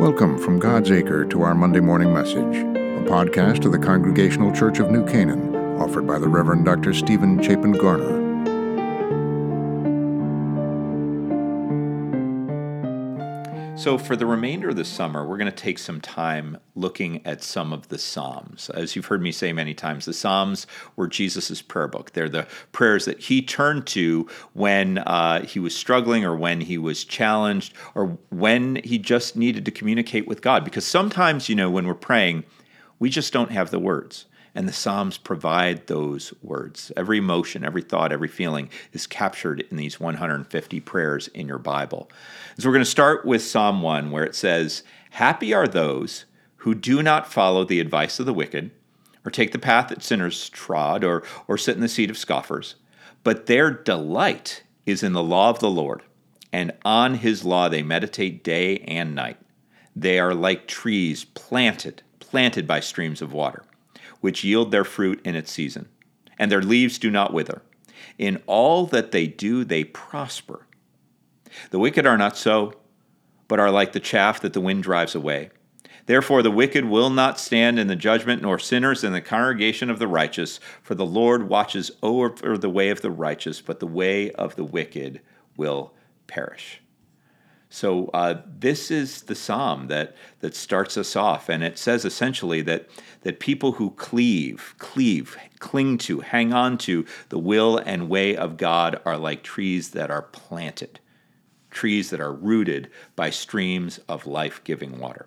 Welcome from God's Acre to our Monday morning message, a podcast of the Congregational Church of New Canaan, offered by the Reverend Dr. Stephen Chapin Garner. So, for the remainder of the summer, we're going to take some time looking at some of the Psalms. As you've heard me say many times, the Psalms were Jesus' prayer book. They're the prayers that he turned to when uh, he was struggling or when he was challenged or when he just needed to communicate with God. Because sometimes, you know, when we're praying, we just don't have the words. And the Psalms provide those words. Every emotion, every thought, every feeling is captured in these 150 prayers in your Bible. So we're going to start with Psalm 1, where it says, Happy are those who do not follow the advice of the wicked, or take the path that sinners trod, or, or sit in the seat of scoffers, but their delight is in the law of the Lord, and on his law they meditate day and night. They are like trees planted, planted by streams of water which yield their fruit in its season, and their leaves do not wither. In all that they do, they prosper. The wicked are not so, but are like the chaff that the wind drives away. Therefore, the wicked will not stand in the judgment, nor sinners in the congregation of the righteous. For the Lord watches over the way of the righteous, but the way of the wicked will perish. So uh, this is the psalm that that starts us off, and it says essentially that that people who cleave, cleave, cling to, hang on to the will and way of God are like trees that are planted, trees that are rooted by streams of life-giving water.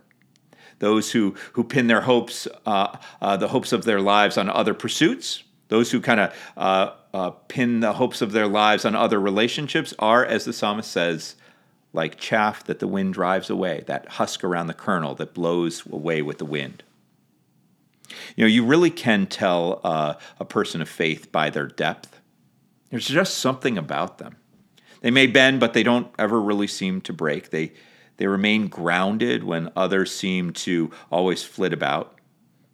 Those who who pin their hopes, uh, uh, the hopes of their lives on other pursuits, those who kind of uh, uh, pin the hopes of their lives on other relationships, are, as the psalmist says like chaff that the wind drives away, that husk around the kernel that blows away with the wind. You know, you really can tell uh, a person of faith by their depth. There's just something about them. They may bend, but they don't ever really seem to break. They, they remain grounded when others seem to always flit about.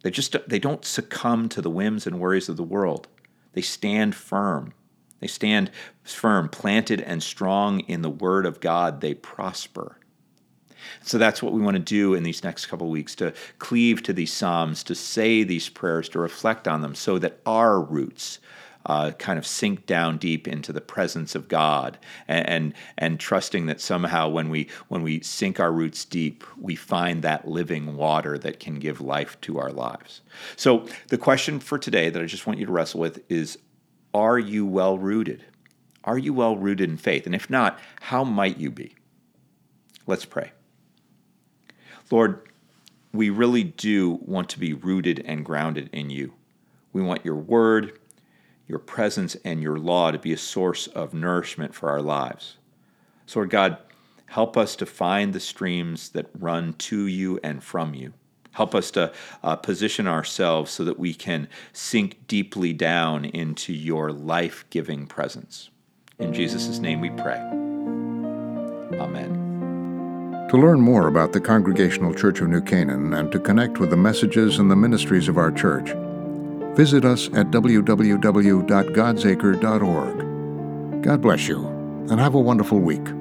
They just they don't succumb to the whims and worries of the world. They stand firm. They stand firm, planted and strong in the Word of God, they prosper. So that's what we want to do in these next couple weeks to cleave to these Psalms, to say these prayers, to reflect on them so that our roots uh, kind of sink down deep into the presence of God and, and, and trusting that somehow when we when we sink our roots deep, we find that living water that can give life to our lives. So the question for today that I just want you to wrestle with is are you well rooted? Are you well rooted in faith? And if not, how might you be? Let's pray. Lord, we really do want to be rooted and grounded in you. We want your word, your presence, and your law to be a source of nourishment for our lives. So, Lord God, help us to find the streams that run to you and from you. Help us to uh, position ourselves so that we can sink deeply down into your life giving presence. In Jesus' name we pray. Amen. To learn more about the Congregational Church of New Canaan and to connect with the messages and the ministries of our church, visit us at www.godsacre.org. God bless you, and have a wonderful week.